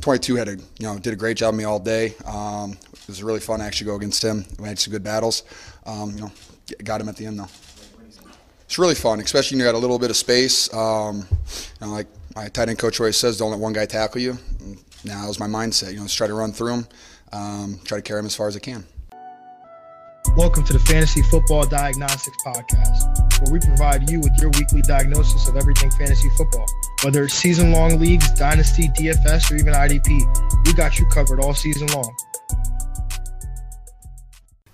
22 had a you know did a great job of me all day. Um, it was really fun actually go against him. We had some good battles. Um, you know, got him at the end though. It's really fun, especially when you got a little bit of space. Um, you know, like my tight end coach always says, don't let one guy tackle you. Now that was my mindset. You know, just try to run through him, um, try to carry him as far as I can. Welcome to the Fantasy Football Diagnostics Podcast, where we provide you with your weekly diagnosis of everything fantasy football. Whether it's season long leagues, dynasty, DFS, or even IDP, we got you covered all season long.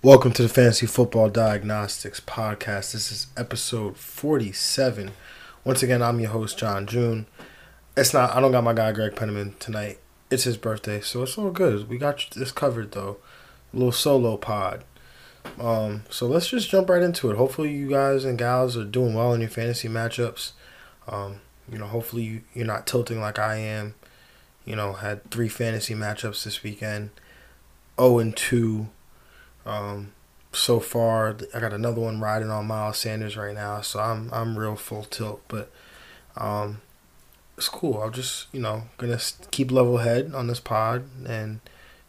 Welcome to the Fantasy Football Diagnostics Podcast. This is episode 47. Once again, I'm your host, John June. It's not, I don't got my guy Greg Penniman tonight. It's his birthday, so it's all good. We got this covered though. A little solo pod. Um, so let's just jump right into it. Hopefully, you guys and gals are doing well in your fantasy matchups. Um, you know, hopefully you, you're not tilting like I am. You know, had three fantasy matchups this weekend. 0 and 2 um, so far. I got another one riding on Miles Sanders right now, so I'm I'm real full tilt. But um, it's cool. I'm just you know gonna keep level head on this pod and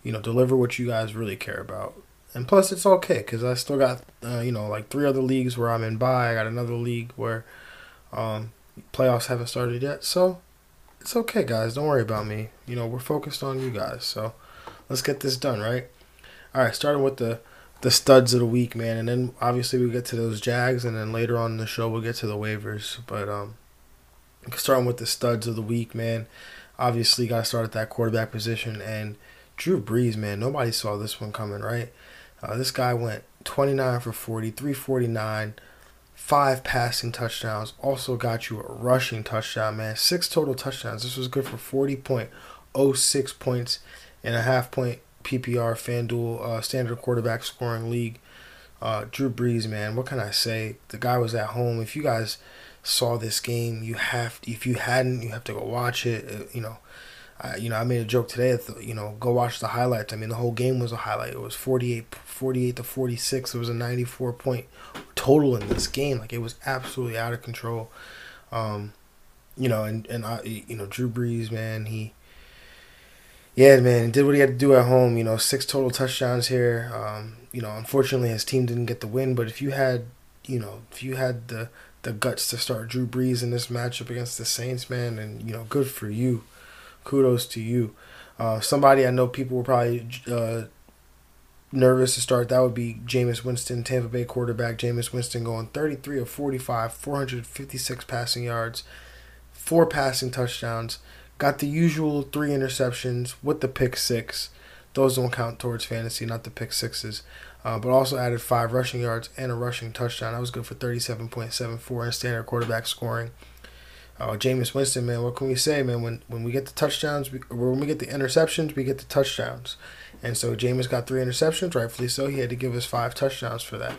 you know deliver what you guys really care about. And plus, it's okay because I still got uh, you know like three other leagues where I'm in buy. I got another league where um, playoffs haven't started yet, so it's okay, guys. Don't worry about me. You know we're focused on you guys. So let's get this done, right? All right, starting with the the studs of the week, man, and then obviously we get to those Jags, and then later on in the show we'll get to the waivers. But um, starting with the studs of the week, man. Obviously, got to start at that quarterback position, and Drew Brees, man. Nobody saw this one coming, right? Uh, this guy went 29 for 40, 349, five passing touchdowns. Also got you a rushing touchdown, man. Six total touchdowns. This was good for 40.06 points and a half point PPR FanDuel uh, standard quarterback scoring league. Uh, Drew Brees, man, what can I say? The guy was at home. If you guys saw this game, you have. If you hadn't, you have to go watch it. Uh, you know, I, you know, I made a joke today. You know, go watch the highlights. I mean, the whole game was a highlight. It was 48, 48 to 46. It was a 94 point total in this game. Like, it was absolutely out of control. Um, you know, and, and I, you know, Drew Brees, man, he, yeah, man, did what he had to do at home. You know, six total touchdowns here. Um, you know, unfortunately, his team didn't get the win. But if you had, you know, if you had the the guts to start Drew Brees in this matchup against the Saints, man, and you know, good for you kudos to you. Uh, somebody I know people were probably uh, nervous to start. That would be Jameis Winston, Tampa Bay quarterback. Jameis Winston going 33 of 45, 456 passing yards, four passing touchdowns. Got the usual three interceptions with the pick six. Those don't count towards fantasy, not the pick sixes. Uh, but also added five rushing yards and a rushing touchdown. That was good for 37.74 in standard quarterback scoring. Uh, Jameis Winston, man, what can we say, man? When when we get the touchdowns, we, when we get the interceptions, we get the touchdowns. And so Jameis got three interceptions, rightfully so. He had to give us five touchdowns for that.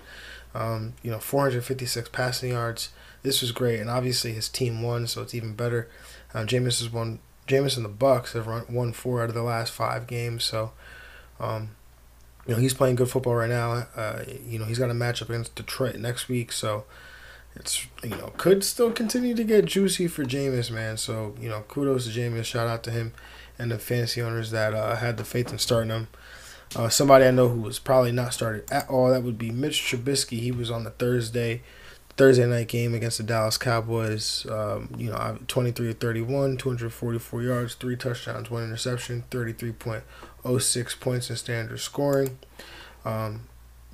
Um, you know, 456 passing yards. This was great, and obviously his team won, so it's even better. Uh, Jameis has won. Jameis and the Bucs have run, won four out of the last five games, so um, you know he's playing good football right now. Uh, you know he's got a matchup against Detroit next week, so it's you know could still continue to get juicy for Jameis, man. So you know, kudos to Jameis. Shout out to him and the fantasy owners that uh, had the faith in starting him. Uh, somebody I know who was probably not started at all. That would be Mitch Trubisky. He was on the Thursday Thursday night game against the Dallas Cowboys. Um, you know, 23 31, 244 yards, three touchdowns, one interception, 33.06 points in standard scoring. Um,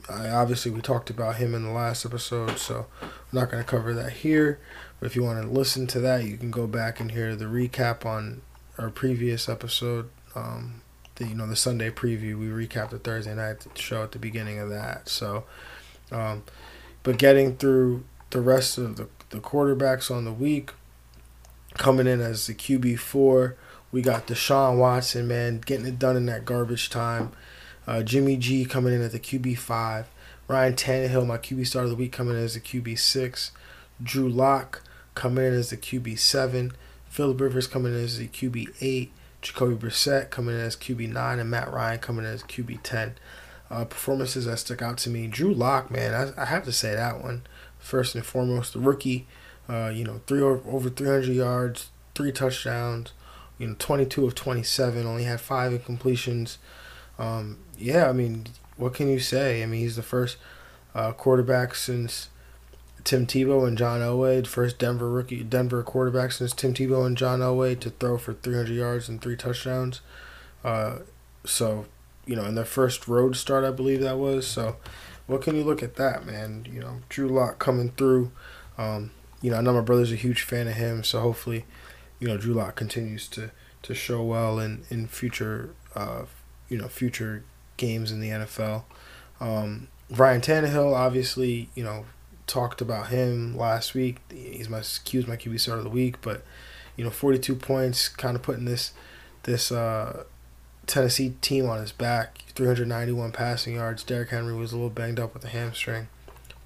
I, obviously, we talked about him in the last episode, so I'm not going to cover that here. But if you want to listen to that, you can go back and hear the recap on our previous episode. Um, the you know the Sunday preview. We recapped the Thursday night show at the beginning of that. So, um, but getting through the rest of the the quarterbacks on the week, coming in as the QB four We got Deshaun Watson, man, getting it done in that garbage time. Uh, Jimmy G coming in at the QB five. Ryan Tannehill, my QB start of the week, coming in as the QB six. Drew Lock coming in as the QB seven. Philip Rivers coming in as the QB eight. Jacoby Brissett coming in as QB nine, and Matt Ryan coming in as QB ten. Uh, performances that stuck out to me. Drew Lock, man, I, I have to say that one first and foremost. The rookie, uh, you know, three over 300 yards, three touchdowns, you know, 22 of 27, only had five incompletions. Um, yeah, I mean, what can you say? I mean, he's the first uh, quarterback since Tim Tebow and John Elway, first Denver rookie, Denver quarterback since Tim Tebow and John Elway to throw for 300 yards and three touchdowns. Uh, so, you know, in their first road start, I believe that was. So, what can you look at that, man? You know, Drew Lock coming through. Um, you know, I know my brother's a huge fan of him, so hopefully, you know, Drew Lock continues to to show well in in future, uh, you know, future games in the NFL. Um, Ryan Tannehill, obviously, you know, talked about him last week. He's my Q's my QB start of the week, but you know, 42 points, kind of putting this this uh, Tennessee team on his back. 391 passing yards. Derrick Henry was a little banged up with a hamstring,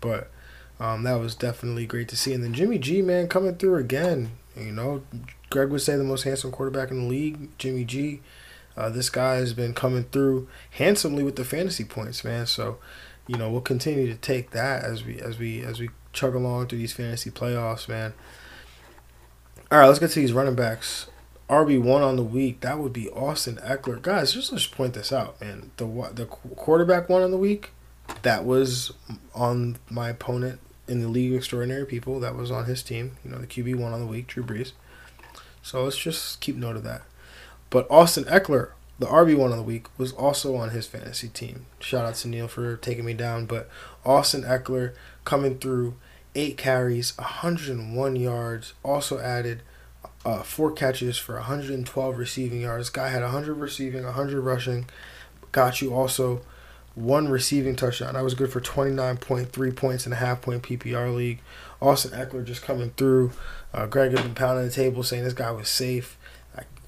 but um, that was definitely great to see. And then Jimmy G, man, coming through again. You know, Greg would say the most handsome quarterback in the league, Jimmy G. Uh, this guy has been coming through handsomely with the fantasy points, man. So, you know, we'll continue to take that as we as we as we chug along through these fantasy playoffs, man. All right, let's get to these running backs. RB one on the week, that would be Austin Ekeler. Guys, just let's point this out, man. The the quarterback one on the week, that was on my opponent in the League Extraordinary People. That was on his team. You know, the QB one on the week, Drew Brees. So let's just keep note of that. But Austin Ekeler, the RB one of the week, was also on his fantasy team. Shout out to Neil for taking me down. But Austin Ekeler coming through eight carries, 101 yards, also added uh, four catches for 112 receiving yards. Guy had 100 receiving, 100 rushing. Got you also one receiving touchdown. That was good for 29.3 points in a half point PPR league. Austin Ekeler just coming through. Uh, Greg had been pounding the table saying this guy was safe.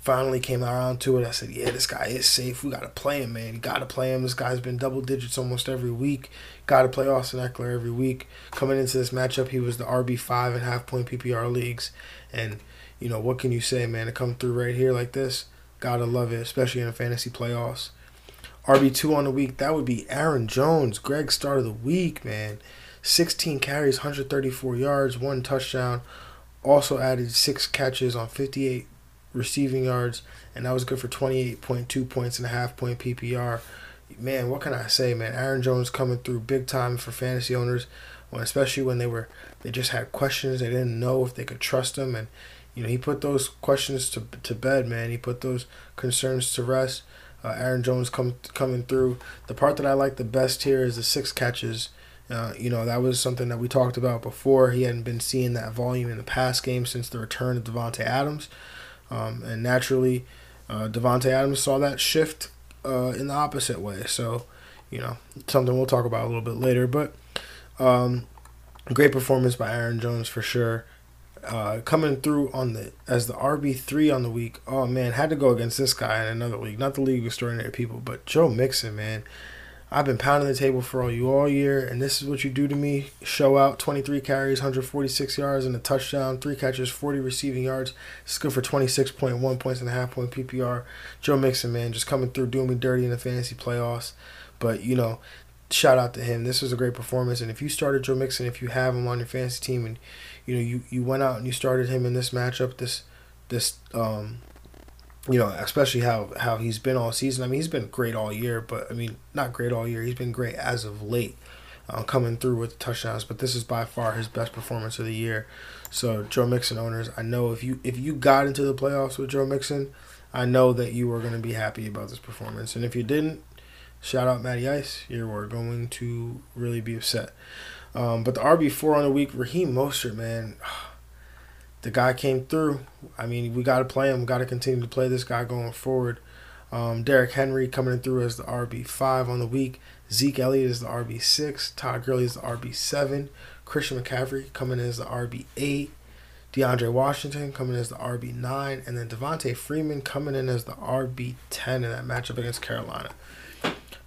Finally came around to it. I said, yeah, this guy is safe. We got to play him, man. Got to play him. This guy's been double digits almost every week. Got to play Austin Ekeler every week. Coming into this matchup, he was the RB5 in half point PPR leagues. And – you know, what can you say, man? To come through right here like this, gotta love it, especially in the fantasy playoffs. RB2 on the week, that would be Aaron Jones. Greg start of the week, man. 16 carries, 134 yards, one touchdown. Also added six catches on 58 receiving yards, and that was good for 28.2 points and a half point PPR. Man, what can I say, man? Aaron Jones coming through big time for fantasy owners, especially when they were they just had questions. They didn't know if they could trust him, and you know, he put those questions to to bed, man. He put those concerns to rest. Uh, Aaron Jones come coming through. The part that I like the best here is the six catches. Uh, you know, that was something that we talked about before. He hadn't been seeing that volume in the past game since the return of Davante Adams, um, and naturally, uh, Davante Adams saw that shift uh, in the opposite way. So, you know, something we'll talk about a little bit later. But um, great performance by Aaron Jones for sure uh, coming through on the as the RB three on the week. Oh man, had to go against this guy in another league, not the league of extraordinary people, but Joe Mixon, man. I've been pounding the table for all you all year, and this is what you do to me. Show out 23 carries, 146 yards, and a touchdown, three catches, 40 receiving yards. It's good for 26.1 points and a half point PPR. Joe Mixon, man, just coming through, doing me dirty in the fantasy playoffs. But, you know, shout out to him. This was a great performance. And if you started Joe Mixon, if you have him on your fantasy team and you know, you, you went out and you started him in this matchup, this this um you know, especially how how he's been all season. I mean, he's been great all year, but I mean, not great all year. He's been great as of late, uh, coming through with touchdowns. But this is by far his best performance of the year. So, Joe Mixon owners, I know if you if you got into the playoffs with Joe Mixon, I know that you were going to be happy about this performance. And if you didn't, shout out Matty Ice, you were going to really be upset. Um, but the RB four on the week, Raheem Mostert, man, the guy came through. I mean, we got to play him. Got to continue to play this guy going forward. Um, Derrick Henry coming through as the RB five on the week. Zeke Elliott is the RB six. Todd Gurley is the RB seven. Christian McCaffrey coming in as the RB eight. DeAndre Washington coming in as the RB nine, and then Devonta Freeman coming in as the RB ten in that matchup against Carolina.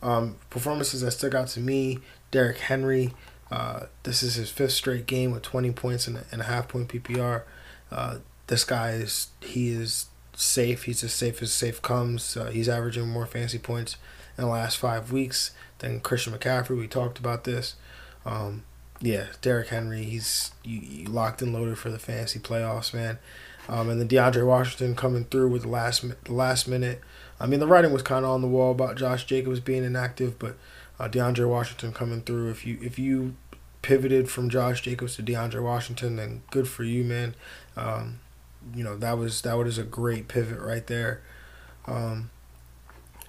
Um, performances that stuck out to me: Derrick Henry. Uh, this is his fifth straight game with 20 points and a half point PPR. Uh, this guy is he is safe. He's as safe as safe comes. Uh, he's averaging more fantasy points in the last five weeks than Christian McCaffrey. We talked about this. Um, yeah, Derrick Henry. He's you, you locked and loaded for the fantasy playoffs, man. Um, and then DeAndre Washington coming through with the last the last minute. I mean, the writing was kind of on the wall about Josh Jacobs being inactive, but uh, DeAndre Washington coming through. If you if you pivoted from Josh Jacobs to DeAndre Washington, then good for you, man. Um, you know that was that was a great pivot right there. Um,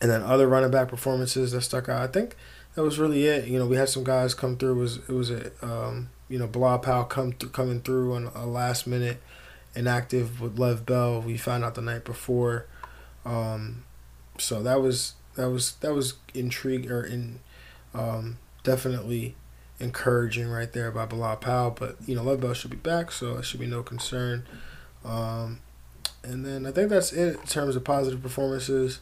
and then other running back performances that stuck out. I think that was really it. You know, we had some guys come through. It was it was a um, you know Bilal Powell come th- coming through on a last minute inactive with Le'Veon Bell. We found out the night before. Um, so that was that was that was intrigue or in um, definitely encouraging right there by Bilal Powell. But you know, Le'Veon Bell should be back, so it should be no concern. Um, and then I think that's it in terms of positive performances.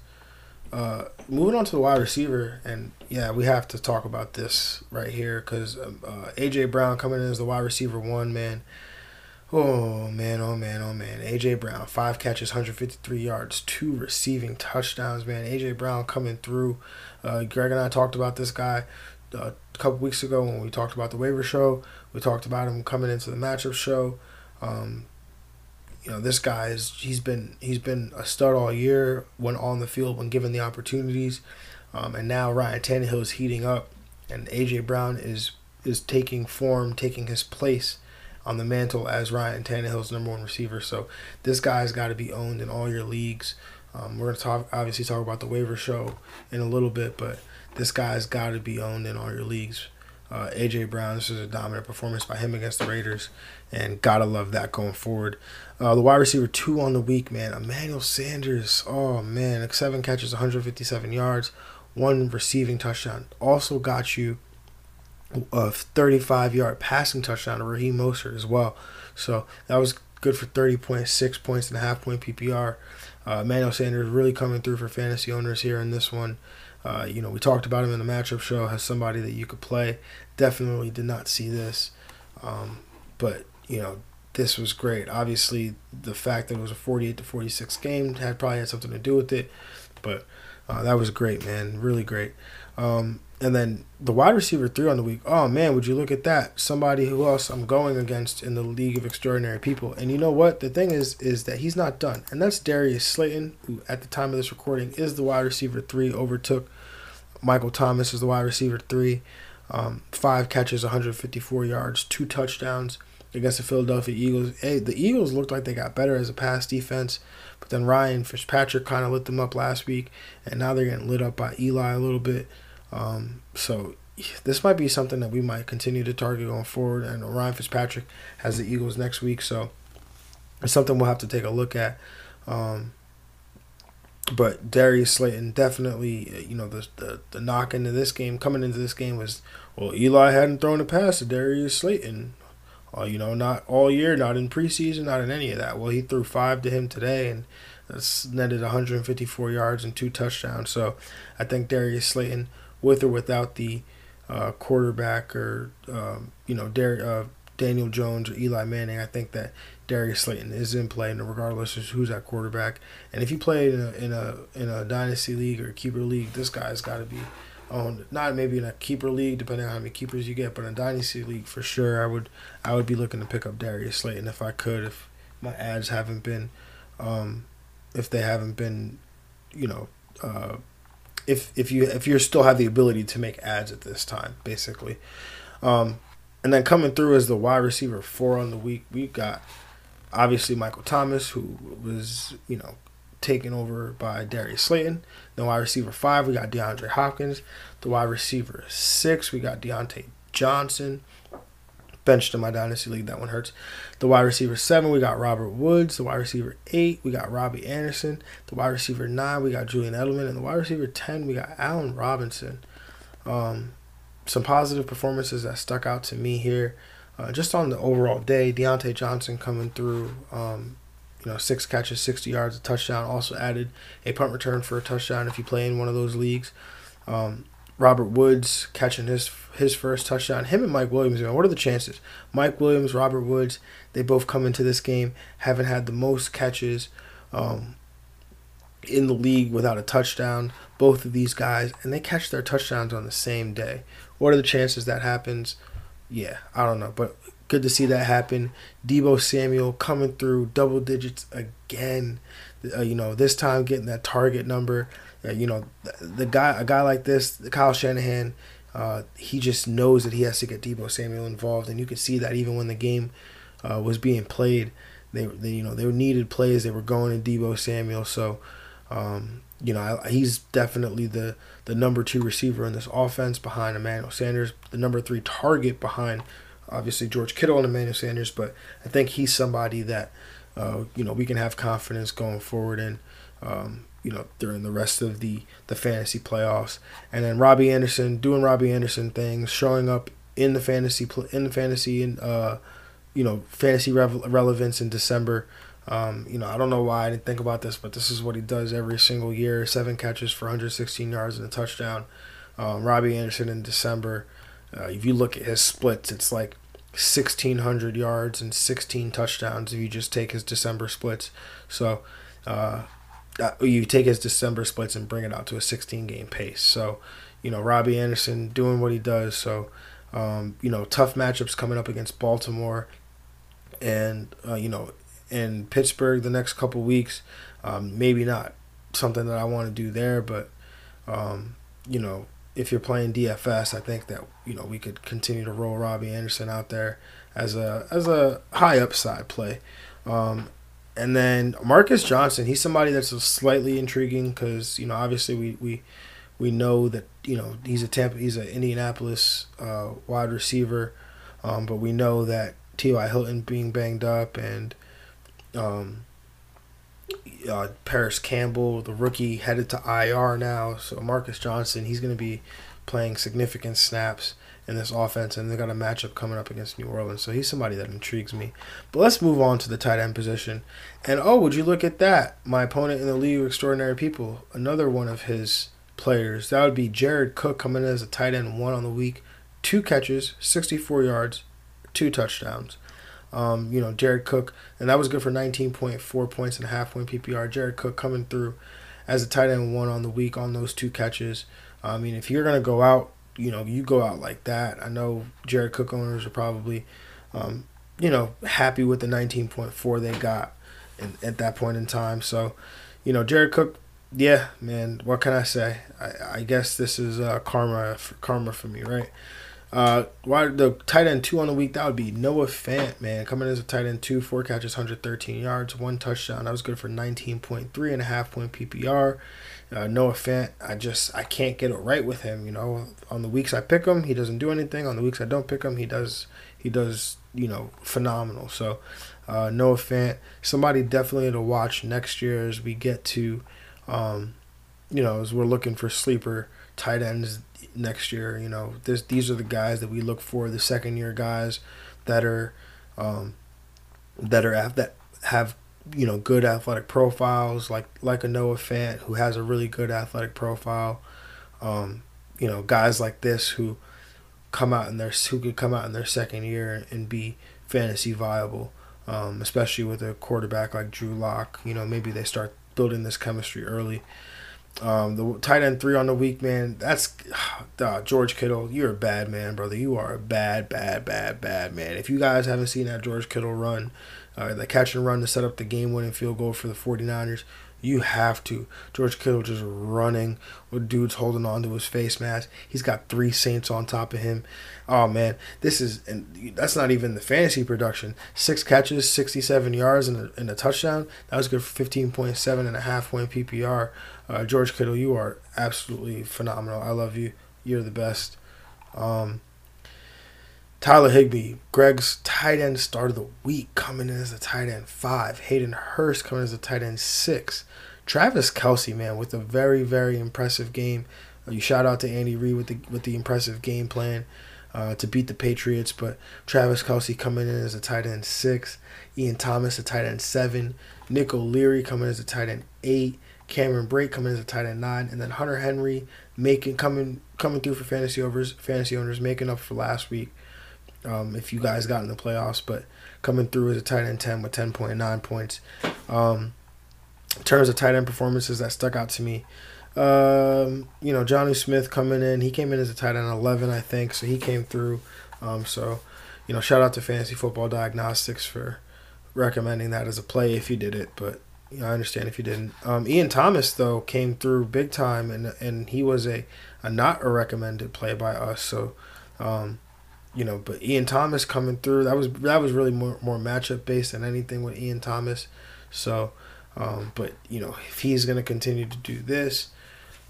Uh, moving on to the wide receiver, and yeah, we have to talk about this right here because um, uh, AJ Brown coming in as the wide receiver one man. Oh man, oh man, oh man. AJ Brown, five catches, 153 yards, two receiving touchdowns, man. AJ Brown coming through. Uh, Greg and I talked about this guy a couple weeks ago when we talked about the waiver show. We talked about him coming into the matchup show. Um, you know, this guy is he's been he's been a stud all year when on the field when given the opportunities, um, and now Ryan Tannehill is heating up, and AJ Brown is is taking form, taking his place on the mantle as Ryan Tannehill's number one receiver. So this guy's got to be owned in all your leagues. Um, we're gonna talk obviously talk about the waiver show in a little bit, but this guy's got to be owned in all your leagues. Uh, AJ Brown, this is a dominant performance by him against the Raiders, and gotta love that going forward. Uh, the wide receiver two on the week, man, Emmanuel Sanders. Oh man, seven catches, 157 yards, one receiving touchdown. Also got you a 35 yard passing touchdown to Raheem Mostert as well. So that was good for 30.6 points and a half point PPR. Uh, Emmanuel Sanders really coming through for fantasy owners here in this one. Uh, you know, we talked about him in the matchup show as somebody that you could play. Definitely did not see this. Um, but, you know, this was great. Obviously, the fact that it was a 48 to 46 game had probably had something to do with it. But uh, that was great, man. Really great. Um, and then the wide receiver three on the week. Oh man, would you look at that? Somebody who else I'm going against in the League of Extraordinary People. And you know what? The thing is, is that he's not done. And that's Darius Slayton, who at the time of this recording is the wide receiver three. Overtook Michael Thomas as the wide receiver three. Um, five catches, 154 yards, two touchdowns against the Philadelphia Eagles. Hey, the Eagles looked like they got better as a pass defense, but then Ryan Fitzpatrick kind of lit them up last week, and now they're getting lit up by Eli a little bit. Um, so this might be something that we might continue to target going forward. And Ryan Fitzpatrick has the Eagles next week, so it's something we'll have to take a look at. Um, but Darius Slayton definitely, you know, the, the the knock into this game, coming into this game was, well, Eli hadn't thrown a pass to Darius Slayton, uh, you know, not all year, not in preseason, not in any of that. Well, he threw five to him today, and that's netted 154 yards and two touchdowns. So I think Darius Slayton with or without the uh, quarterback or um, you know Dar- uh, Daniel Jones or Eli Manning. I think that Darius Slayton is in play, and regardless of who's at quarterback. And if you play in a in a in a dynasty league or keeper league, this guy's got to be owned. Not maybe in a keeper league, depending on how many keepers you get, but in a dynasty league for sure. I would I would be looking to pick up Darius Slayton if I could. If my ads haven't been, um, if they haven't been, you know. Uh, if if you if you still have the ability to make ads at this time, basically. Um, and then coming through as the wide receiver four on the week, we've got obviously Michael Thomas, who was you know taken over by Darius Slayton. The wide receiver five, we got DeAndre Hopkins. The wide receiver six, we got Diontae Johnson benched in my dynasty league. That one hurts. The wide receiver seven, we got Robert Woods. The wide receiver eight, we got Robbie Anderson. The wide receiver nine, we got Julian Edelman, and the wide receiver ten, we got Allen Robinson. Um, some positive performances that stuck out to me here. uh, just on the overall day, Diontae Johnson coming through, um, you know, six catches, 60 yards, a touchdown. Also added a punt return for a touchdown if you play in one of those leagues. Um, Robert Woods catching his his first touchdown. Him and Mike Williams, man, what are the chances? Mike Williams, Robert Woods, they both come into this game, haven't had the most catches um, in the league without a touchdown. Both of these guys, and they catch their touchdowns on the same day. What are the chances that happens? Yeah, I don't know, but good to see that happen. Deebo Samuel coming through double digits again. Uh, you know, this time getting that target number. Uh, you know, the, the, guy, a guy like this, Kyle Shanahan, uh, he just knows that he has to get Deebo Samuel involved, and you could see that even when the game uh, was being played, they, they, you know, they needed plays. They were going to Deebo Samuel, so um, you know, he's definitely the the number two receiver in this offense behind Emmanuel Sanders, the number three target behind obviously George Kittle and Emmanuel Sanders, but I think he's somebody that uh, you know we can have confidence going forward in. Um, you know during the rest of the the fantasy playoffs, and then Robbie Anderson doing Robbie Anderson things, showing up in the fantasy in the fantasy and uh, you know fantasy relevance in December. Um, you know, I don't know why I didn't think about this, but this is what he does every single year: seven catches for 116 yards and a touchdown. Um, Robbie Anderson in December. Uh, if you look at his splits, it's like 1,600 yards and 16 touchdowns if you just take his December splits. So uh, you take his December splits and bring it out to a 16 game pace. So, you know, Robbie Anderson doing what he does. So, um, you know, tough matchups coming up against Baltimore. And, uh, you know, in Pittsburgh the next couple weeks. Um, maybe not something that I want to do there, but um, you know, if you're playing DFS, I think that you know we could continue to roll Robbie Anderson out there as a as a high upside play. Um, and then Marcus Johnson, he's somebody that's slightly intriguing because you know obviously we we we know that you know he's a Tampa, he's an Indianapolis uh, wide receiver, um, but we know that T.Y. Hilton being banged up and um, uh, Parris Campbell, the rookie, headed to IR now. So Marcus Johnson, he's going to be playing significant snaps in this offense, and they got a matchup coming up against New Orleans. So he's somebody that intrigues me. But let's move on to the tight end position. And oh, would you look at that? My opponent in the League Extraordinary People, another one of his players. That would be Jared Cook coming in as a tight end one on the week, two catches, 64 yards, two touchdowns. Um, you know, Jared Cook, and that was good for 19.4 points and a half point PPR. Jared Cook coming through as a tight end one on the week on those two catches. I mean, if you're going to go out, you know, you go out like that. I know Jared Cook owners are probably, um, you know, happy with the 19.4 they got in, at that point in time. So, you know, Jared Cook, yeah, man, what can I say? I, I guess this is uh, karma, for, karma for me, right? Uh, why the tight end two on the week? That would be Noah Fant, man, coming as a tight end two, four catches, 113 yards, one touchdown. That was good for 19.3 and a half point PPR. Uh, Noah Fant, I just I can't get it right with him. You know, on the weeks I pick him, he doesn't do anything. On the weeks I don't pick him, he does he does you know phenomenal. So uh, Noah Fant, somebody definitely to watch next year as we get to, um, you know, as we're looking for sleeper tight ends next year. You know, this these are the guys that we look for, the second year guys that are um, that are that have you know good athletic profiles, like like a Noah Fant who has a really good athletic profile. Um, you know, guys like this who come out in their who could come out in their second year and be fantasy viable, um, especially with a quarterback like Drew Lock. You know, maybe they start building this chemistry early. Um, the tight end three on the week, man. That's uh, George Kittle. You're a bad man, brother. You are a bad, bad, bad, bad man. If you guys haven't seen that George Kittle run, uh, the catch and run to set up the game winning field goal for the 49ers, you have to. George Kittle just running with dudes holding on to his face mask. He's got three Saints on top of him. Oh man, this is and that's not even the fantasy production. Six catches, 67 yards, and a, and a touchdown. That was good for 15.7 and a half point PPR. Uh, George Kittle, you are absolutely phenomenal. I love you. You're the best. Um, Tyler Higbee, Greg's tight end start of the week, coming in as a tight end five. Hayden Hurst coming as a tight end six. Travis Kelce, man, with a very, very impressive game. Uh, you shout out to Andy Reid with the with the impressive game plan. uh, to beat the Patriots. But Travis Kelce coming in as a tight end six, Ian Thomas a tight end seven, Nick O'Leary coming as a tight end eight, Cameron Brate coming as a tight end nine, and then Hunter Henry making coming coming through for fantasy overs fantasy owners, making up for last week. Um, if you guys got in the playoffs, but coming through as a tight end ten with ten point nine points. Um, in terms of tight end performances that stuck out to me, um, you know, Jonnu Smith coming in, he came in as a tight end 11, I think, so he came through. Um, so, you know, shout out to Fantasy Football Diagnostics for recommending that as a play if you did it, but you know, I understand if you didn't. Um, Ian Thomas though came through big time, and and he was a, a not a recommended play by us. So, um, you know, but Ian Thomas coming through that was that was really more more matchup based than anything with Ian Thomas. So, um, but you know, if he's gonna continue to do this,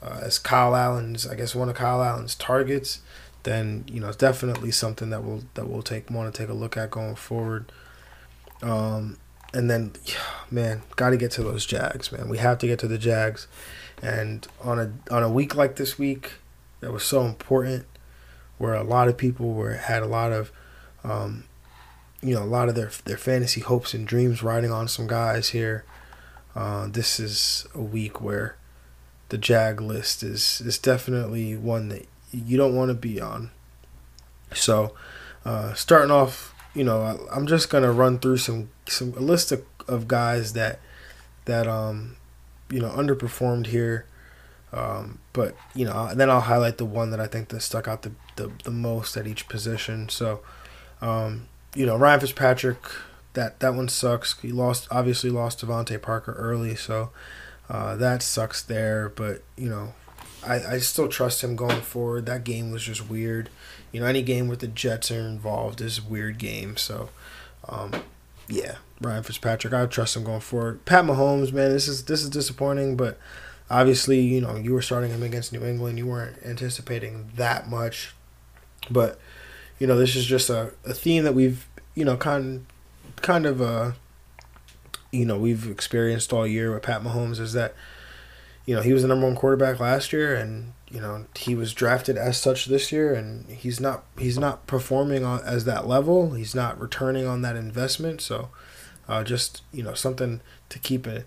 uh, as Kyle Allen's, I guess one of Kyle Allen's targets, then you know it's definitely something that we'll that we'll take want to take a look at going forward. Um, and then, man, got to get to those Jags, man. We have to get to the Jags, and on a on a week like this week, that was so important, where a lot of people were had a lot of, um, you know, a lot of their their fantasy hopes and dreams riding on some guys here. Uh, this is a week where the Jag list is is definitely one that you don't want to be on. So, uh, starting off, you know, I, I'm just gonna run through some some a list of, of guys that that um you know underperformed here. Um, but you know, then I'll highlight the one that I think that stuck out the, the, the most at each position. So, um, you know, Ryan Fitzpatrick, that that one sucks. He lost, obviously lost DeVante Parker early, so uh, that sucks there, but you know, I, I still trust him going forward. That game was just weird. You know, any game with the Jets are involved is weird game. So, um, yeah, Ryan Fitzpatrick, I trust him going forward. Pat Mahomes, man, this is this is disappointing, but obviously, you know, you were starting him against New England. You weren't anticipating that much, but you know, this is just a, a theme that we've you know kind kind of uh you know we've experienced all year with Pat Mahomes is that you know he was the number one quarterback last year and you know he was drafted as such this year and he's not he's not performing on, as that level. He's not returning on that investment. So uh, just you know something to keep it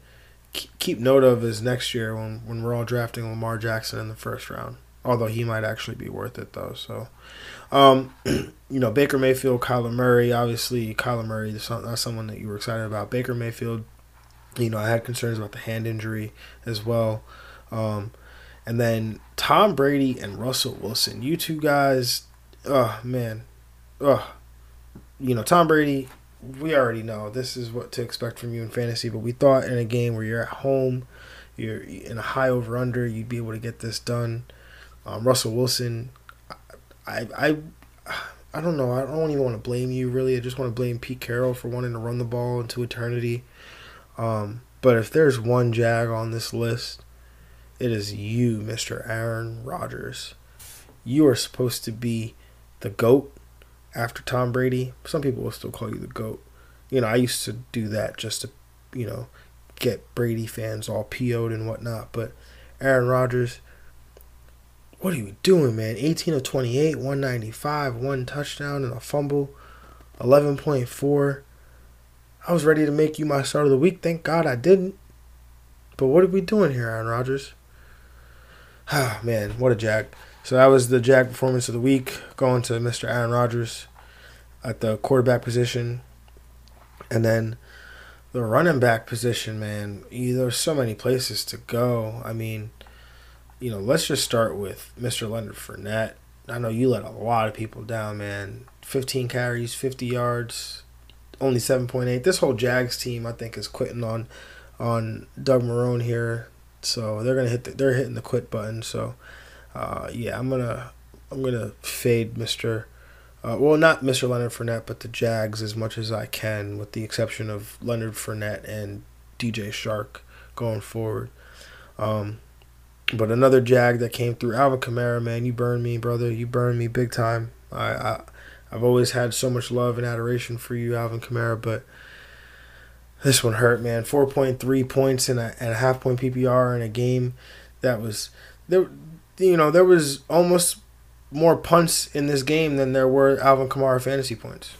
keep note of is next year when when we're all drafting Lamar Jackson in the first round although he might actually be worth it though so um, you know, Baker Mayfield, Kyler Murray. Obviously, Kyler Murray is that's someone that you were excited about. Baker Mayfield, you know, I had concerns about the hand injury as well. Um, and then Tom Brady and Russell Wilson. You two guys, oh man, oh, you know, Tom Brady. We already know this is what to expect from you in fantasy, but we thought in a game where you're at home, you're in a high over under, you'd be able to get this done. Um, Russell Wilson, I I I don't know. I don't even want to blame you really. I just want to blame Pete Carroll for wanting to run the ball into eternity. Um, but if there's one Jag on this list, it is you, Mr. Aaron Rodgers. You are supposed to be the GOAT after Tom Brady. Some people will still call you the GOAT. You know, I used to do that just to, you know, get Brady fans all PO'd and whatnot. But Aaron Rodgers, what are you doing, man? 18 of 28, 195, one touchdown and a fumble, 11.4. I was ready to make you my start of the week. Thank God I didn't. But what are we doing here, Aaron Rodgers? Ah, man, what a jag. So that was the jag performance of the week, going to Mr. Aaron Rodgers at the quarterback position. And then the running back position, man, there's so many places to go. I mean, you know, let's just start with Mr. Leonard Fournette. I know you let a lot of people down, man. 15 carries, 50 yards, only 7.8. This whole Jags team, I think, is quitting on on Doug Marrone here. So they're gonna hit. The, they're hitting the quit button. So uh, yeah, I'm gonna I'm gonna fade Mr. Uh, well, not Mr. Leonard Fournette, but the Jags as much as I can, with the exception of Leonard Fournette and DJ Chark going forward. Um, but another Jag that came through, Alvin Kamara, man, you burned me, brother. You burned me big time. I, I I've always had so much love and adoration for you, Alvin Kamara, but this one hurt, man. Four point three points and a and a half point PPR in a game that was there. You know, there was almost more punts in this game than there were Alvin Kamara fantasy points.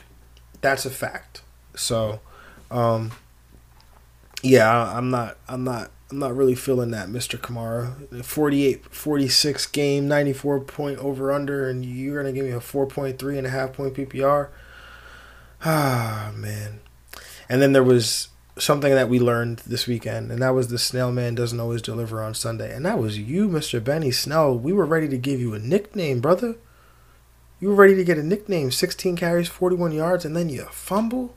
That's a fact. So, um, yeah, I'm not, I'm not, I'm not really feeling that, Mr. Kamara. 48, 46 game, 94 point over under, and you're gonna give me a 4.3 and a half point PPR. Ah, man. And then there was something that we learned this weekend, and that was the snail man doesn't always deliver on Sunday. And that was you, Mr. Benny Snell. We were ready to give you a nickname, brother. You were ready to get a nickname. 16 carries, 41 yards, and then you fumble.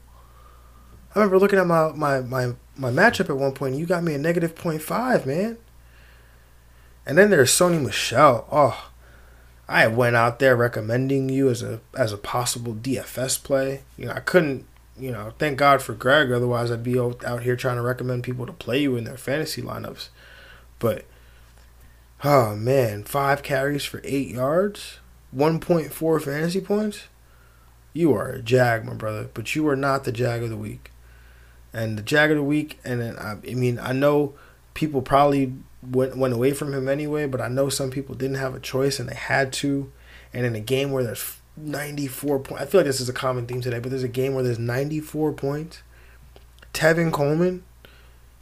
I remember looking at my, my, my, my matchup at one and you got me a negative 0.5, man. And then there's Sony Michel. Oh, I went out there recommending you as a as a possible DFS play. You know, I couldn't you know, thank God for Greg. Otherwise, I'd be out here trying to recommend people to play you in their fantasy lineups. But, oh man, five carries for eight yards, 1.4 fantasy points. You are a Jag, my brother, but you are not the Jag of the week. And the Jag of the week, and then, I, I mean, I know people probably went, went away from him anyway, but I know some people didn't have a choice and they had to. And in a game where there's 94 points. I feel like this is a common theme today, but there's a game where there's 94 points. Tevin Coleman,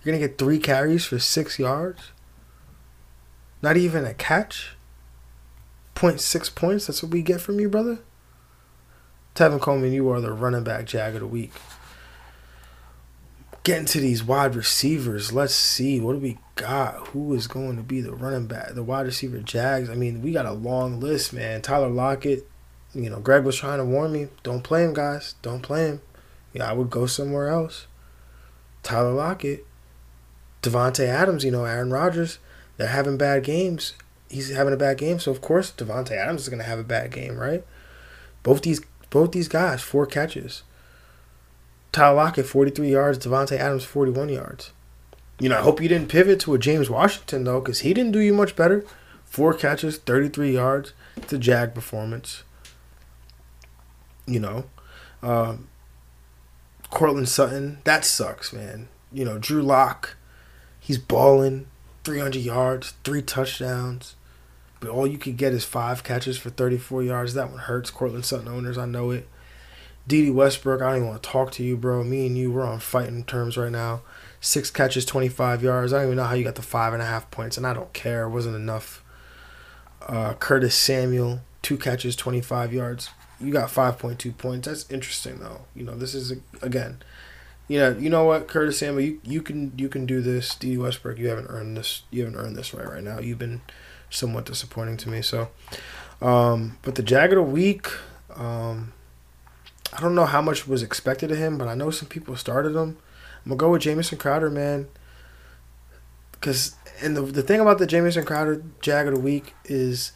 you're going to get three carries for six yards. Not even a catch. 0.6 points. That's what we get from you, brother. Tevin Coleman, you are the running back jag of the week. Getting to these wide receivers, let's see. What do we got? Who is going to be the running back, the wide receiver jags? I mean, we got a long list, man. Tyler Lockett, you know, Greg was trying to warn me, don't play him, guys. Don't play him. Yeah, I would go somewhere else. Tyler Lockett, Davante Adams, you know, Aaron Rodgers, they're having bad games. He's having a bad game, so of course Davante Adams is gonna have a bad game, right? Both these both these guys, four catches. Tyler Lockett, 43 yards, Davante Adams, 41 yards. You know, I hope you didn't pivot to a James Washington, though, because he didn't do you much better. Four catches, 33 yards. It's a Jag performance. You know, um, Courtland Sutton, that sucks, man. You know, Drew Lock, he's balling, 300 yards, three touchdowns, but all you could get is five catches for 34 yards. That one hurts. Courtland Sutton owners, I know it. Dede Westbrook, I don't even want to talk to you, bro. Me and you, we're on fighting terms right now. Six catches, 25 yards. I don't even know how you got the five and a half points, and I don't care. It wasn't enough. Uh, Curtis Samuel, two catches, 25 yards you got 5.2 points. That's interesting though. You know, this is again, you know, you know what, Curtis Samuel, you, you can you can do this. Dede Westbrook, you haven't earned this. You haven't earned this right right now. You've been somewhat disappointing to me. So, um, but the Jag of the week, um, I don't know how much was expected of him, but I know some people started him. I'm gonna go with Jamison Crowder, man. Because and the the thing about the Jamison Crowder Jag of the week is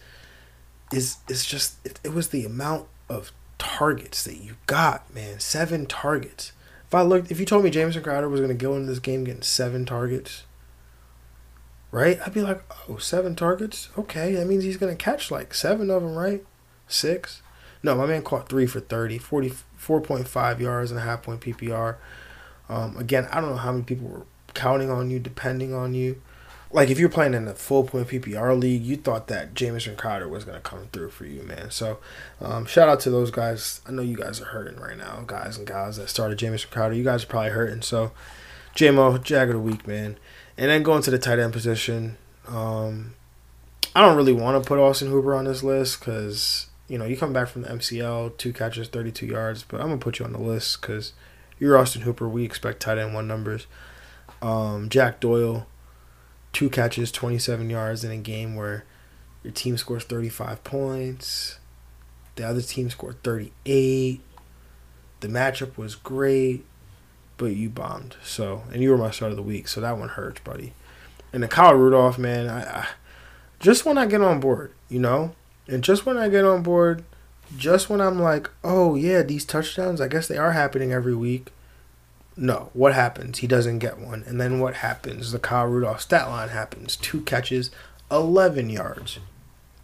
is is just it, it was the amount of targets that you got, man. Seven targets. If I looked, if you told me Jamison Crowder was going to go into this game getting seven targets, right? I'd be like, oh, seven targets? Okay, that means he's going to catch like seven of them, right? Six? No, my man caught three for 30, 44.5 yards and a half point PPR. Um, again, I don't know how many people were counting on you, depending on you like if you're playing in a full point PPR league, you thought that Jamison Crowder was gonna come through for you, man. So, um, shout out to those guys. I know you guys are hurting right now, guys and guys that started Jamison Crowder. You guys are probably hurting. So, JMO, Jag of the week, man. And then going to the tight end position. Um, I don't really want to put Austin Hooper on this list because you know you come back from the MCL, two catches, 32 yards. But I'm gonna put you on the list because you're Austin Hooper. We expect tight end one numbers. Um, Jack Doyle two catches, 27 yards in a game where your team scores 35 points, the other team scored 38. The matchup was great, but you bombed. So, and you were my start of the week, so that one hurts, buddy. And the Kyle Rudolph, man, I, I just when I get on board, you know, and just when I get on board, just when I'm like, oh yeah, these touchdowns, I guess they are happening every week. No. What happens? He doesn't get one. And then what happens? The Kyle Rudolph stat line happens. Two catches, 11 yards.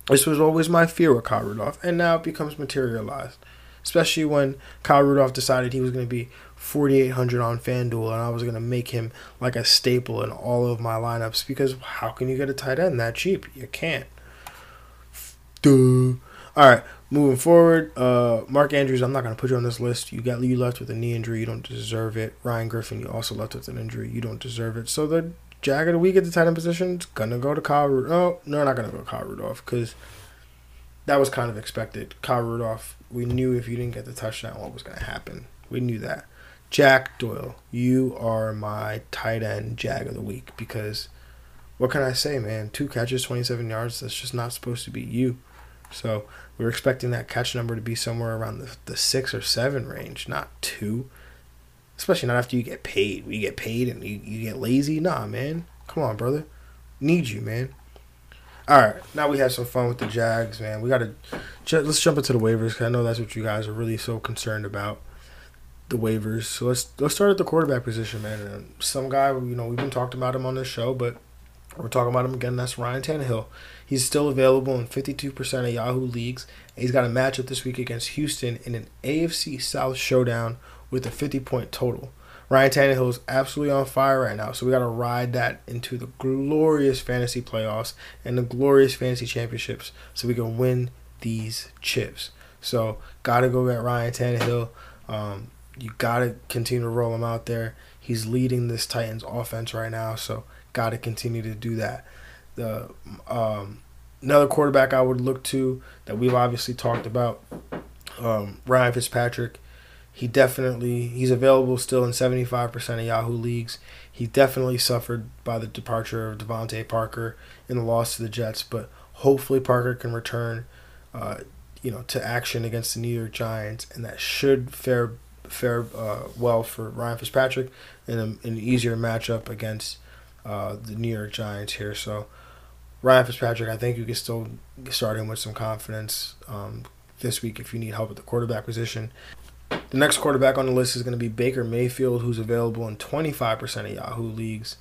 This was always my fear with Kyle Rudolph, and now it becomes materialized. Especially when Kyle Rudolph decided he was going to be 4,800 on FanDuel, and I was going to make him like a staple in all of my lineups because how can you get a tight end that cheap? You can't. Duh. All All right, moving forward, uh, Mark Andrews. I'm not gonna put you on this list. You got you left with a knee injury. You don't deserve it. Ryan Griffin. You also left with an injury. You don't deserve it. So the Jag of the week at the tight end position is gonna go to Kyle. Ru- oh, no, not gonna go to Kyle Rudolph because that was kind of expected. Kyle Rudolph. We knew if you didn't get the touchdown, what was gonna happen. We knew that. Jack Doyle, you are my tight end Jag of the week because what can I say, man? Two catches, 27 yards. That's just not supposed to be you. So we were expecting that catch number to be somewhere around the, the six or seven range, not two. Especially not after you get paid. We get paid and you, you get lazy. Nah, man. Come on, brother. Need you, man. All right, now we have some fun with the Jags, man. We got to let's jump into the waivers because I know that's what you guys are really so concerned about the waivers. So let's let's start at the quarterback position, man. And some guy, you know, we've been talking about him on this show, but we're talking about him again. That's Ryan Tannehill. He's still available in 52% of Yahoo leagues. He's got a matchup this week against Houston in an AFC South showdown with a 50 point total. Ryan Tannehill is absolutely on fire right now, so we got to ride that into the glorious fantasy playoffs and the glorious fantasy championships so we can win these chips. So, got to go get Ryan Tannehill. Um, you got to continue to roll him out there. He's leading this Titans offense right now, so got to continue to do that. The um, another quarterback I would look to that we've obviously talked about, um, Ryan Fitzpatrick. He definitely he's available still in seventy five percent of Yahoo leagues. He definitely suffered by the departure of DeVante Parker in the loss to the Jets, but hopefully Parker can return, uh, you know, to action against the New York Giants, and that should fare fare uh, well for Ryan Fitzpatrick in a, an easier matchup against uh, the New York Giants here. So Ryan Fitzpatrick, I think you can still start him with some confidence um, this week if you need help at the quarterback position. The next quarterback on the list is going to be Baker Mayfield, who's available in 25% of Yahoo leagues.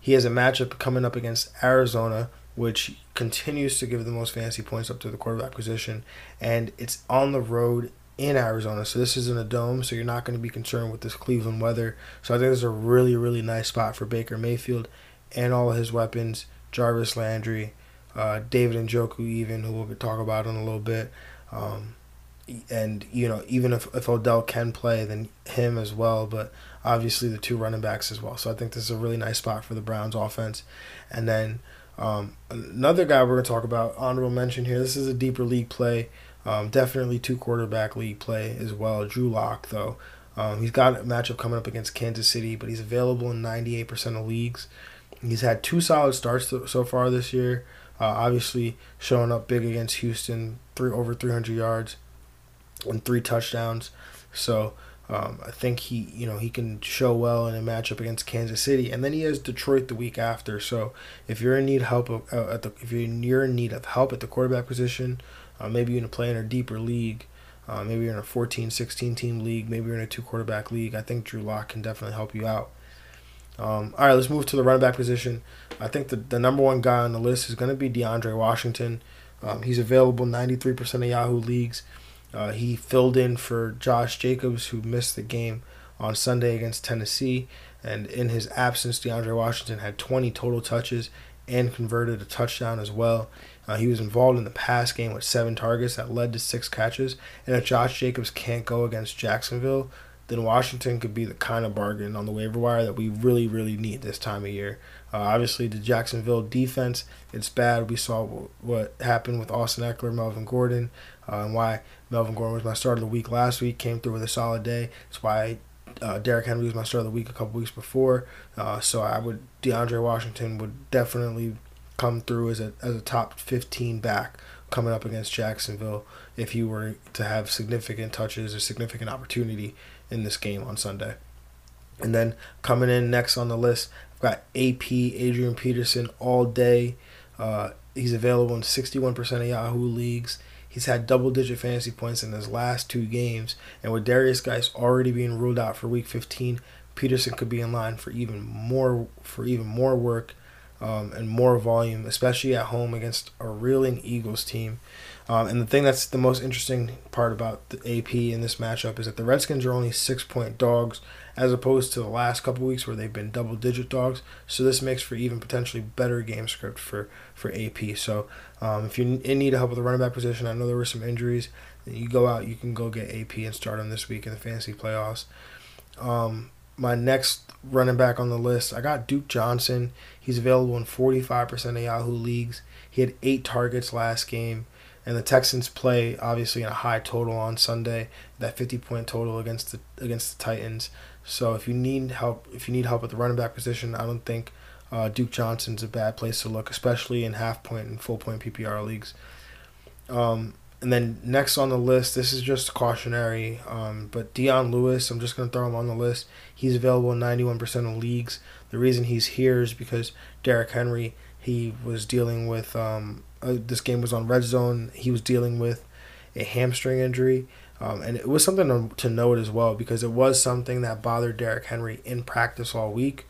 He has a matchup coming up against Arizona, which continues to give the most fantasy points up to the quarterback position, and it's on the road in Arizona. So this is in a dome, so you're not going to be concerned with this Cleveland weather. So I think this is a really, really nice spot for Baker Mayfield and all of his weapons. Jarvis Landry, uh, David Njoku, even who we'll talk about in a little bit. Um, and you know, even if, if Odell can play, then him as well. But obviously the two running backs as well. So I think this is a really nice spot for the Browns offense. And then um, another guy we're gonna talk about, honorable mention here. This is a deeper league play. Um, definitely two quarterback league play as well. Drew Lock though. Um, he's got a matchup coming up against Kansas City, but he's available in 98% of leagues. He's had two solid starts so far this year. Uh, obviously, showing up big against Houston, three over 300 yards and three touchdowns. So um, I think he, you know, he can show well in a matchup against Kansas City, and then he has Detroit the week after. So if you're in need help of, uh, at the, if you're in, need of help at the quarterback position, uh, maybe you're in a play in a deeper league. Uh, maybe you're in a 14, 16 team league. Maybe you're in a two quarterback league. I think Drew Lock can definitely help you out. Um, all right, let's move to the running back position. I think the, the number one guy on the list is going to be DeAndre Washington. Um, he's available 93% of Yahoo leagues. Uh, he filled in for Josh Jacobs, who missed the game on Sunday against Tennessee. And in his absence, DeAndre Washington had 20 total touches and converted a touchdown as well. Uh, he was involved in the pass game with seven targets that led to six catches. And if Josh Jacobs can't go against Jacksonville, then Washington could be the kind of bargain on the waiver wire that we really, really need this time of year. Uh, obviously, the Jacksonville defense, it's bad. We saw what happened with Austin Ekeler, Melvin Gordon, uh, and why Melvin Gordon was my start of the week last week, came through with a solid day. That's why uh, Derrick Henry was my start of the week a couple weeks before. Uh, so I would, DeAndre Washington would definitely come through as a, as a top 15 back coming up against Jacksonville if he were to have significant touches or significant opportunity in this game on Sunday. And then coming in next on the list, I've got AP Adrian Peterson all day. Uh, he's available in 61% of Yahoo leagues. He's had double digit fantasy points in his last two games. And with Derrius Guice already being ruled out for week 15, Peterson could be in line for even more for even more work um, and more volume, especially at home against a reeling Eagles team. Um, and the thing that's the most interesting part about the AP in this matchup is that the Redskins are only six point dogs as opposed to the last couple weeks where they've been double digit dogs. So this makes for even potentially better game script for, for AP. So um, if you in need help with the running back position, I know there were some injuries. You go out, you can go get AP and start him this week in the fantasy playoffs. Um, my next running back on the list, I got Duke Johnson. He's available in 45% of Yahoo leagues. He had eight targets last game, and the Texans play obviously in a high total on Sunday, that 50 point total against the against the Titans. So if you need help, if you need help at the running back position, I don't think uh, Duke Johnson's a bad place to look, especially in half point and full point PPR leagues. Um, and then next on the list, this is just cautionary, um, but Dion Lewis, I'm just going to throw him on the list. He's available in 91% of leagues. The reason he's here is because Derrick Henry, he was dealing with, um, uh, this game was on red zone. He was dealing with a hamstring injury. Um, and it was something to, to note as well because it was something that bothered Derrick Henry in practice all week.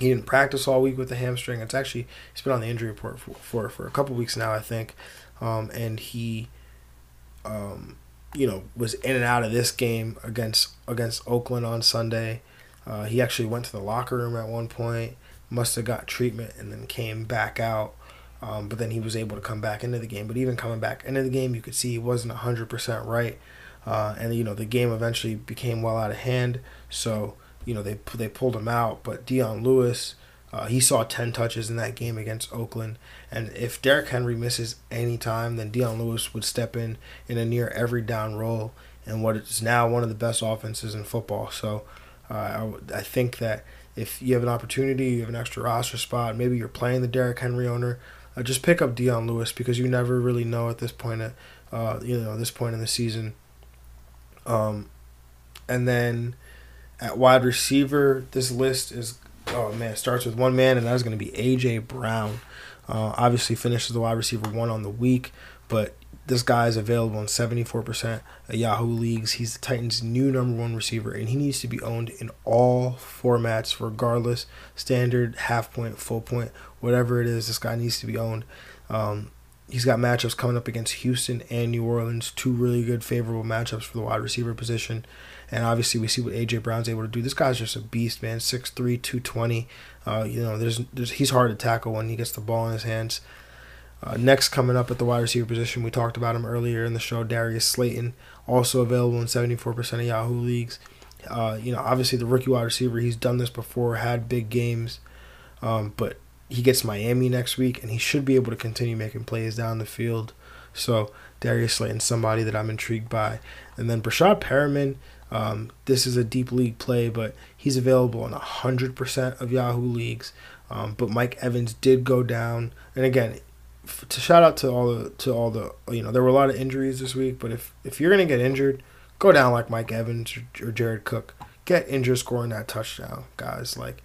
He didn't practice all week with the hamstring. It's actually he's been on the injury report for for, for a couple weeks now, I think um, and he, um, you know, was in and out of this game against against Oakland on Sunday. Uh, he actually went to the locker room at one point, must have got treatment, and then came back out. Um, but then he was able to come back into the game. But even coming back into the game, you could see he wasn't hundred percent right. Uh, and you know the game eventually became well out of hand. So you know they they pulled him out. But Dion Lewis, uh, he saw 10 touches in that game against Oakland. And if Derrick Henry misses any time, then Dion Lewis would step in in a near every down role in what is now one of the best offenses in football. So uh, I, I think that if you have an opportunity, you have an extra roster spot, maybe you're playing the Derrick Henry owner, uh, just pick up Dion Lewis because you never really know at this point, at, uh, you know, this point in the season. Um, and then at wide receiver, this list is oh man, starts with one man, and that's going to be AJ Brown. Uh, obviously, finishes the wide receiver one on the week, but this guy is available in 74% of Yahoo leagues. He's the Titans' new number one receiver, and he needs to be owned in all formats, regardless standard, half point, full point, whatever it is. This guy needs to be owned. Um, he's 'got matchups coming up against Houston and New Orleans, two really good, favorable matchups for the wide receiver position. And obviously, we see what AJ Brown's able to do. This guy's just a beast, man. 6'3", 220. Uh, you know, there's, there's he's hard to tackle when he gets the ball in his hands. Uh, next, coming up at the wide receiver position, we talked about him earlier in the show. Darius Slayton, also available in 74% of Yahoo leagues. Uh, you know, obviously the rookie wide receiver, he's done this before, had big games, um, but he gets Miami next week, and he should be able to continue making plays down the field. So Darius Slayton, somebody that I'm intrigued by, and then Breshad Perriman, um, this is a deep league play, but he's available in 100% of Yahoo leagues. Um, but Mike Evans did go down, and again, to shout out to all the to all the you know there were a lot of injuries this week. But if if you're gonna get injured, go down like Mike Evans or, or Jared Cook. Get injured scoring that touchdown, guys. Like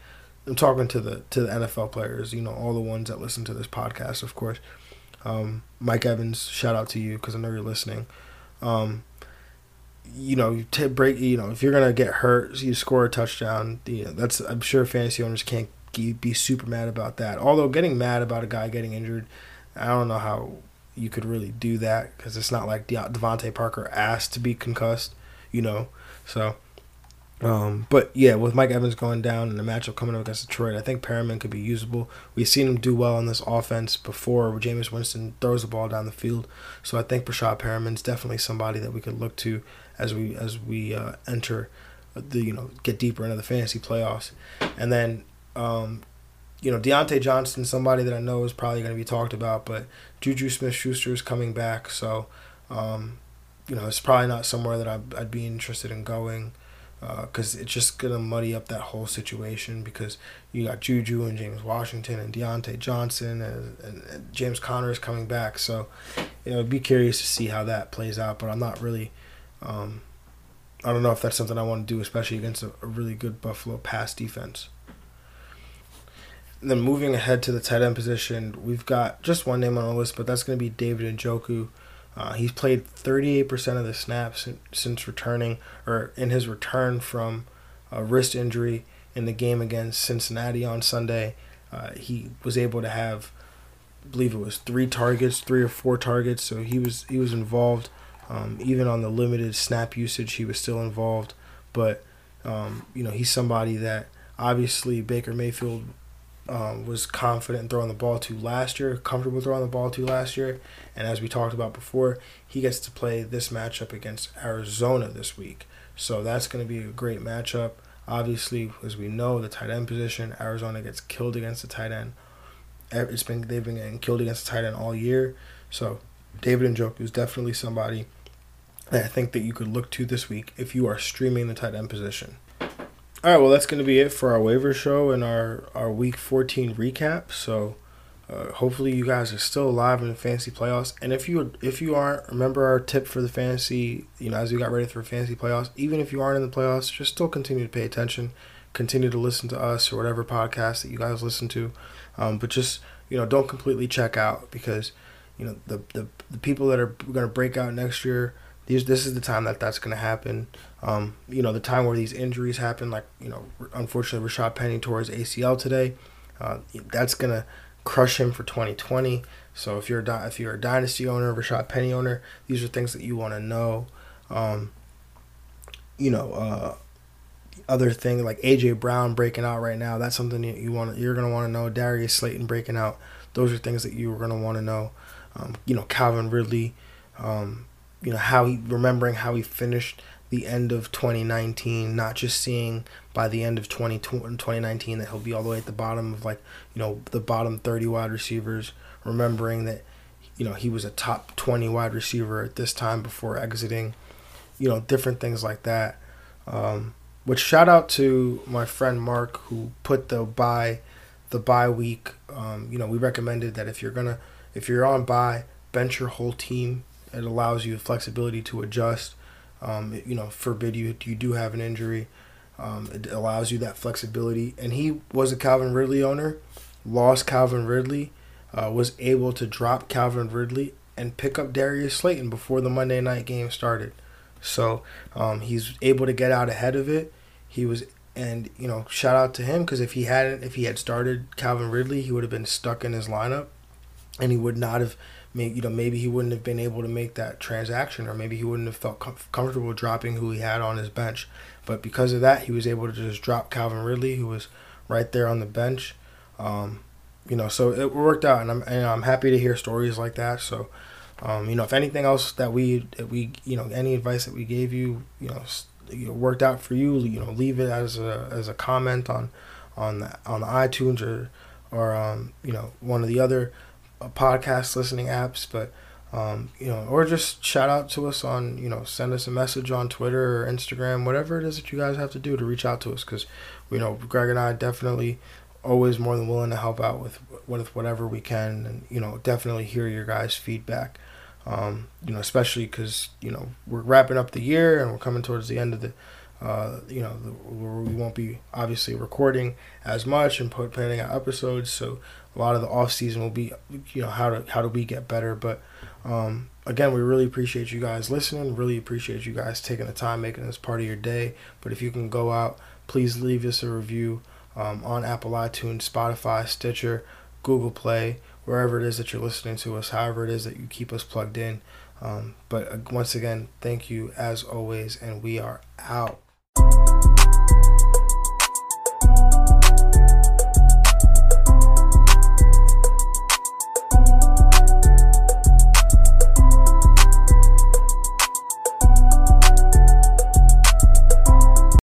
I'm talking to the to the NFL players, you know, all the ones that listen to this podcast, of course. Um, Mike Evans, shout out to you because I know you're listening. Um, you know, t- break. You know, if you're gonna get hurt, you score a touchdown. You know, that's I'm sure fantasy owners can't be super mad about that. Although getting mad about a guy getting injured, I don't know how you could really do that because it's not like De- Parker asked to be concussed. You know, so. Um, but yeah, with Mike Evans going down and the matchup coming up against Detroit, I think Perriman could be usable. We've seen him do well in this offense before Jameis Winston throws the ball down the field. So I think Breshad Perriman's definitely somebody that we could look to as we as we uh, enter the you know get deeper into the fantasy playoffs, and then um, you know Diontae Johnson, somebody that I know is probably going to be talked about, but Juju Smith Schuster is coming back, so um, you know it's probably not somewhere that I'd, I'd be interested in going because uh, it's just gonna muddy up that whole situation because you got Juju and James Washington and Diontae Johnson and, and, and James Conner is coming back, so you know be curious to see how that plays out. But I'm not really um, I don't know if that's something I want to do, especially against a, a really good Buffalo pass defense. Then moving ahead to the tight end position, we've got just one name on the list, but that's going to be David Njoku. Uh, he's played 38% of the snaps since returning, or in his return from a wrist injury in the game against Cincinnati on Sunday. Uh, he was able to have, I believe it was three targets, three or four targets. So he was he was involved. Um, even on the limited snap usage, he was still involved. But um, you know, he's somebody that obviously Baker Mayfield um, was confident in throwing the ball to last year, comfortable throwing the ball to last year. And as we talked about before, he gets to play this matchup against Arizona this week. So that's going to be a great matchup. Obviously, as we know, the tight end position, Arizona gets killed against the tight end. It's been they've been getting killed against the tight end all year. So David Njoku is definitely somebody that I think that you could look to this week if you are streaming the tight end position. All right, well, that's going to be it for our waiver show and our, our week 14 recap. So, uh, hopefully, you guys are still alive in the fantasy playoffs. And if you if you aren't, remember our tip for the fantasy. You know, as we got ready for fantasy playoffs, even if you aren't in the playoffs, just still continue to pay attention, continue to listen to us or whatever podcast that you guys listen to. Um, but just you know, don't completely check out because you know the the, the people that are going to break out next year these this is the time that that's going to happen. Um, you know, the time where these injuries happen, like you know, unfortunately, Rashad Penny tore his ACL today. Uh, that's going to crush him for 2020. So if you're a, if you're a dynasty owner, Rashad Penny owner, these are things that you want to know. Um, you know, uh, other thing like AJ Brown breaking out right now. That's something you, you want. You're gonna want to know. Darius Slayton breaking out. Those are things that you are gonna want to know. Um, you know, Calvin Ridley. Um, you know how he remembering how he finished the end of 2019 not just seeing by the end of 2019 that he'll be all the way at the bottom of like you know the bottom 30 wide receivers remembering that you know he was a top 20 wide receiver at this time before exiting you know different things like that um, which shout out to my friend mark who put the buy the bye week um, you know we recommended that if you're gonna if you're on buy bench your whole team it allows you flexibility to adjust. Um, you know, forbid you you do have an injury. Um, it allows you that flexibility. And he was a Calvin Ridley owner, lost Calvin Ridley, uh, was able to drop Calvin Ridley and pick up Darius Slayton before the Monday night game started. So um, he's able to get out ahead of it. He was, and you know, shout out to him because if he hadn't, if he had started Calvin Ridley, he would have been stuck in his lineup, and he would not have maybe you know maybe he wouldn't have been able to make that transaction or maybe he wouldn't have felt com- comfortable dropping who he had on his bench. But because of that he was able to just drop Calvin Ridley who was right there on the bench. Um, you know so it worked out and I'm and I'm happy to hear stories like that. So um, you know if anything else that we that we you know any advice that we gave you you know, worked out for you you know leave it as a as a comment on on the on the iTunes or or um, you know one of the other podcast listening apps, but um, you know, or just shout out to us on, you know, send us a message on Twitter or Instagram, whatever it is that you guys have to do to reach out to us, because you know, Greg and I definitely always more than willing to help out with with whatever we can, and you know, definitely hear your guys' feedback. Um, you know, especially because you know we're wrapping up the year and we're coming towards the end of the uh, you know, we won't be obviously recording as much and put, planning out episodes. So a lot of the off season will be, you know, how to how do we get better. But um, again, we really appreciate you guys listening. Really appreciate you guys taking the time, making this part of your day. But if you can go out, please leave us a review um, on Apple iTunes, Spotify, Stitcher, Google Play, wherever it is that you're listening to us. However it is that you keep us plugged in. Um, but uh, once again, thank you as always, and we are out. Thank you